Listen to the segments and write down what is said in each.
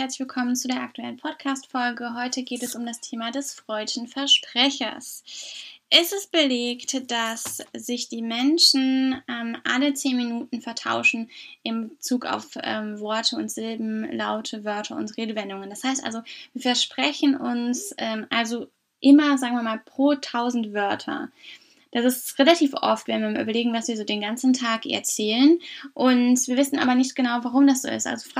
Herzlich willkommen zu der aktuellen Podcast-Folge. Heute geht es um das Thema des freudschen Versprechers. Es ist belegt, dass sich die Menschen ähm, alle zehn Minuten vertauschen im Bezug auf ähm, Worte und Silben, Laute, Wörter und Redewendungen. Das heißt also, wir versprechen uns ähm, also immer, sagen wir mal, pro tausend Wörter. Das ist relativ oft, wenn wir überlegen, was wir so den ganzen Tag erzählen. Und wir wissen aber nicht genau, warum das so ist. Also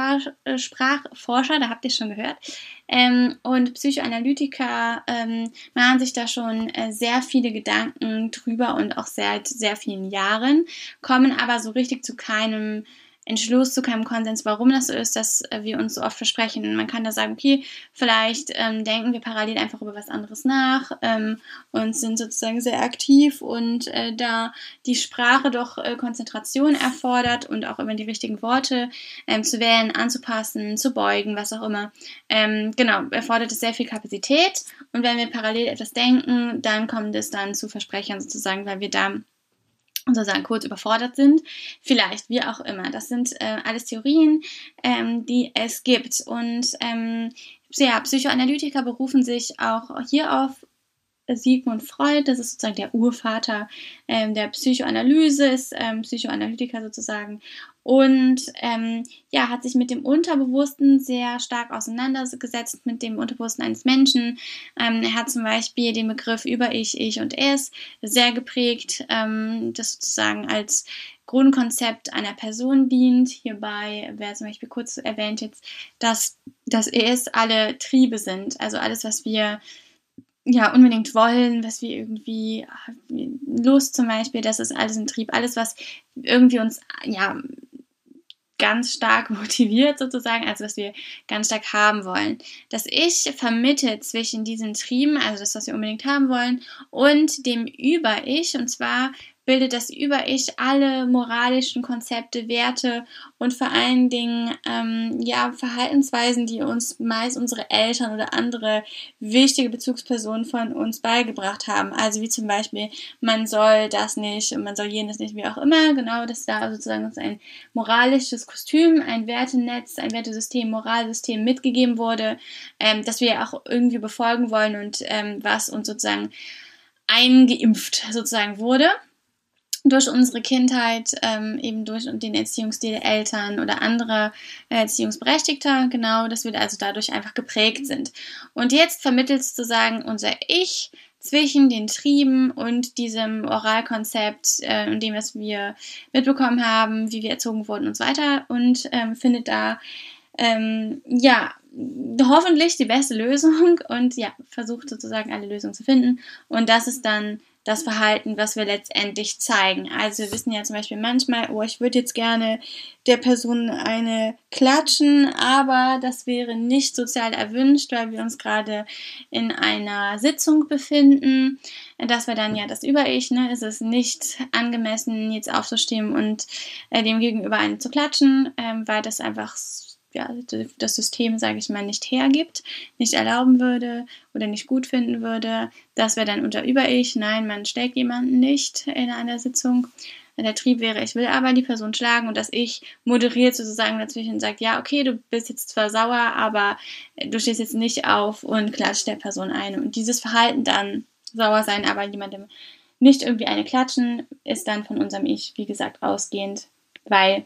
äh, Sprachforscher, da habt ihr schon gehört, ähm, und Psychoanalytiker ähm, machen sich da schon äh, sehr viele Gedanken drüber und auch seit sehr vielen Jahren, kommen aber so richtig zu keinem Entschluss, zu keinem Konsens, warum das so ist, dass äh, wir uns so oft versprechen. Man kann da sagen, okay, vielleicht ähm, denken wir parallel einfach über was anderes nach ähm, und sind sozusagen sehr aktiv und äh, da die Sprache doch äh, Konzentration erfordert und auch immer die richtigen Worte ähm, zu wählen, anzupassen, zu beugen, was auch immer. Ähm, genau, erfordert es sehr viel Kapazität und wenn wir parallel etwas denken, dann kommt es dann zu Versprechern sozusagen, weil wir da sozusagen kurz überfordert sind. Vielleicht, wie auch immer. Das sind äh, alles Theorien, ähm, die es gibt. Und ähm, ja, Psychoanalytiker berufen sich auch hier auf Sigmund Freud, das ist sozusagen der Urvater ähm, der Psychoanalyse, ist ähm, Psychoanalytiker sozusagen und ähm, ja, hat sich mit dem Unterbewussten sehr stark auseinandergesetzt, mit dem Unterbewussten eines Menschen. Ähm, er hat zum Beispiel den Begriff über Ich, Ich und Es sehr geprägt, ähm, das sozusagen als Grundkonzept einer Person dient. Hierbei wäre zum Beispiel kurz erwähnt jetzt, dass das Es alle Triebe sind, also alles, was wir ja unbedingt wollen, was wir irgendwie Lust zum Beispiel, das ist alles ein Trieb, alles was irgendwie uns ja ganz stark motiviert sozusagen, also was wir ganz stark haben wollen. Das Ich vermittelt zwischen diesen Trieben, also das, was wir unbedingt haben wollen, und dem Über-Ich, und zwar bildet das Über-Ich alle moralischen Konzepte, Werte und vor allen Dingen ähm, ja, Verhaltensweisen, die uns meist unsere Eltern oder andere wichtige Bezugspersonen von uns beigebracht haben. Also wie zum Beispiel, man soll das nicht man soll jenes nicht, wie auch immer. Genau, das ist da sozusagen ein moralisches Kostüm, ein Wertenetz, ein Wertesystem, Moralsystem mitgegeben wurde, ähm, das wir auch irgendwie befolgen wollen und ähm, was uns sozusagen eingeimpft sozusagen wurde durch unsere Kindheit, ähm, eben durch den Erziehungsstil der Eltern oder andere Erziehungsberechtigter, genau, dass wir also dadurch einfach geprägt sind. Und jetzt vermittelt sozusagen unser Ich zwischen den Trieben und diesem Oralkonzept äh, und dem, was wir mitbekommen haben, wie wir erzogen wurden und so weiter und ähm, findet da ähm, ja hoffentlich die beste Lösung und ja versucht sozusagen alle Lösungen zu finden und das ist dann das Verhalten, was wir letztendlich zeigen. Also wir wissen ja zum Beispiel manchmal, oh, ich würde jetzt gerne der Person eine klatschen, aber das wäre nicht sozial erwünscht, weil wir uns gerade in einer Sitzung befinden. Das wäre dann ja das Über-Ich, ne? Es ist nicht angemessen, jetzt aufzustehen und äh, dem Gegenüber eine zu klatschen, ähm, weil das einfach ja, das System, sage ich mal, nicht hergibt, nicht erlauben würde oder nicht gut finden würde. Das wäre dann unter Über-Ich. Nein, man steckt jemanden nicht in einer Sitzung. Der Trieb wäre, ich will aber die Person schlagen und das Ich moderiert sozusagen dazwischen und sagt, ja, okay, du bist jetzt zwar sauer, aber du stehst jetzt nicht auf und klatscht der Person ein. Und dieses Verhalten dann, sauer sein, aber jemandem nicht irgendwie eine klatschen, ist dann von unserem Ich, wie gesagt, ausgehend, weil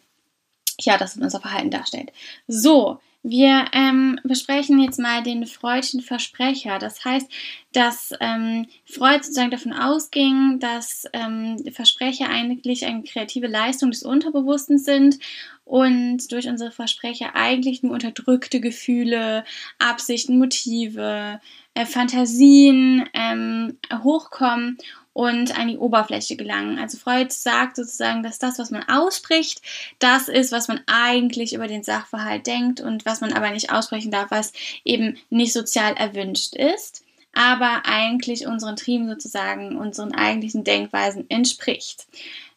ja, das unser Verhalten darstellt. So, wir ähm, besprechen jetzt mal den Freudschen Versprecher. Das heißt, dass ähm, Freud sozusagen davon ausging, dass ähm, Versprecher eigentlich eine kreative Leistung des Unterbewussten sind und durch unsere Versprecher eigentlich nur unterdrückte Gefühle, Absichten, Motive, äh, Fantasien ähm, hochkommen und an die Oberfläche gelangen. Also Freud sagt sozusagen, dass das, was man ausspricht, das ist, was man eigentlich über den Sachverhalt denkt und was man aber nicht aussprechen darf, was eben nicht sozial erwünscht ist, aber eigentlich unseren Trieben sozusagen, unseren eigentlichen Denkweisen entspricht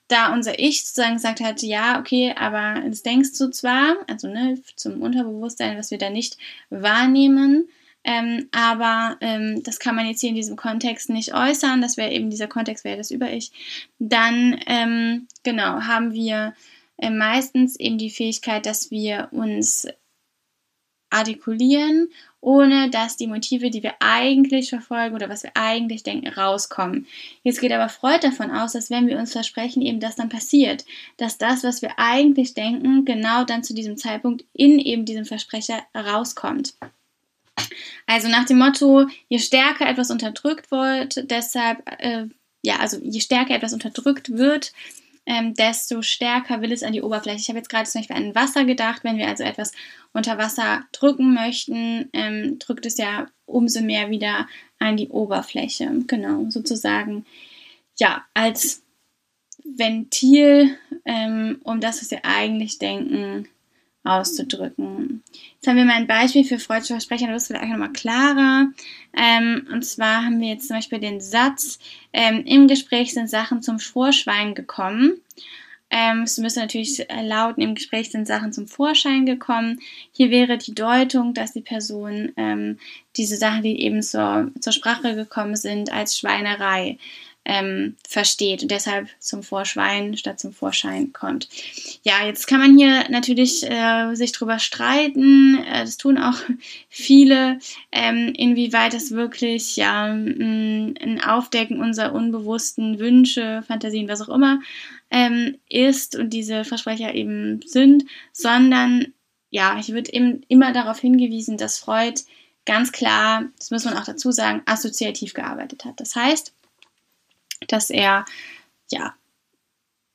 da unser Ich sozusagen gesagt hat, ja, okay, aber das denkst du zwar, also ne, zum Unterbewusstsein, was wir da nicht wahrnehmen, ähm, aber ähm, das kann man jetzt hier in diesem Kontext nicht äußern. Das wäre eben dieser Kontext, wäre das Über-Ich. Dann, ähm, genau, haben wir äh, meistens eben die Fähigkeit, dass wir uns artikulieren, ohne dass die Motive, die wir eigentlich verfolgen oder was wir eigentlich denken, rauskommen. Jetzt geht aber Freud davon aus, dass wenn wir uns versprechen, eben das dann passiert, dass das, was wir eigentlich denken, genau dann zu diesem Zeitpunkt in eben diesem Versprecher rauskommt. Also nach dem Motto, je stärker etwas unterdrückt wird, deshalb, äh, ja, also je stärker etwas unterdrückt wird, ähm, desto stärker will es an die Oberfläche. Ich habe jetzt gerade zum Beispiel an Wasser gedacht. Wenn wir also etwas unter Wasser drücken möchten, ähm, drückt es ja umso mehr wieder an die Oberfläche. Genau, sozusagen, ja, als Ventil, ähm, um das, was wir eigentlich denken, auszudrücken. Jetzt haben wir mal ein Beispiel für freudsche Versprechen, das ist vielleicht nochmal klarer. Ähm, und zwar haben wir jetzt zum Beispiel den Satz, ähm, im Gespräch sind Sachen zum Vorschwein gekommen. Ähm, es müsste natürlich lauten, im Gespräch sind Sachen zum Vorschein gekommen. Hier wäre die Deutung, dass die Person ähm, diese Sachen, die eben zur, zur Sprache gekommen sind, als Schweinerei ähm, versteht und deshalb zum Vorschwein statt zum Vorschein kommt. Ja, jetzt kann man hier natürlich äh, sich drüber streiten. Äh, das tun auch viele, ähm, inwieweit das wirklich ja ein Aufdecken unserer unbewussten Wünsche, Fantasien, was auch immer ähm, ist und diese Versprecher eben sind, sondern ja, hier wird eben immer darauf hingewiesen, dass Freud ganz klar, das muss man auch dazu sagen, assoziativ gearbeitet hat. Das heißt, dass er ja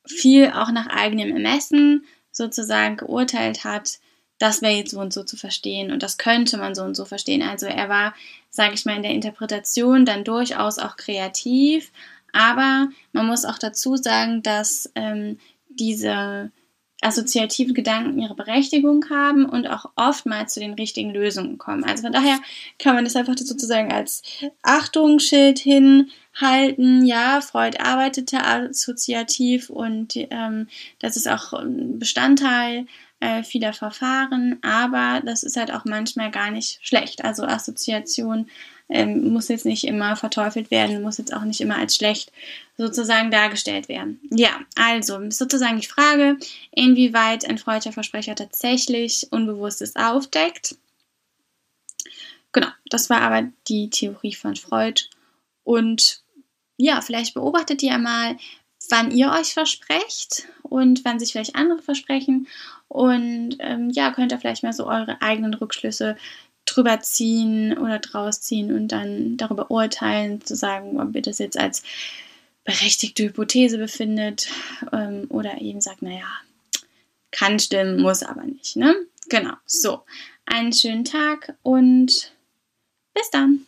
viel auch nach eigenem Ermessen sozusagen geurteilt hat, das wäre jetzt so und so zu verstehen und das könnte man so und so verstehen. Also er war, sage ich mal, in der Interpretation dann durchaus auch kreativ, aber man muss auch dazu sagen, dass ähm, diese assoziativen Gedanken ihre Berechtigung haben und auch oftmals zu den richtigen Lösungen kommen. Also von daher kann man das einfach sozusagen als Achtungsschild hinhalten. Ja, Freud arbeitete assoziativ und ähm, das ist auch Bestandteil äh, vieler Verfahren, aber das ist halt auch manchmal gar nicht schlecht. Also Assoziation ähm, muss jetzt nicht immer verteufelt werden, muss jetzt auch nicht immer als schlecht sozusagen dargestellt werden. Ja, also sozusagen die Frage, inwieweit ein freudscher Versprecher tatsächlich Unbewusstes aufdeckt. Genau, das war aber die Theorie von Freud. Und ja, vielleicht beobachtet ihr mal, wann ihr euch versprecht und wann sich vielleicht andere versprechen. Und ähm, ja, könnt ihr vielleicht mal so eure eigenen Rückschlüsse drüber ziehen oder draus ziehen und dann darüber urteilen, zu sagen, ob ihr das jetzt als berechtigte Hypothese befindet ähm, oder eben sagt, naja, kann stimmen, muss aber nicht. Ne? Genau, so. Einen schönen Tag und bis dann.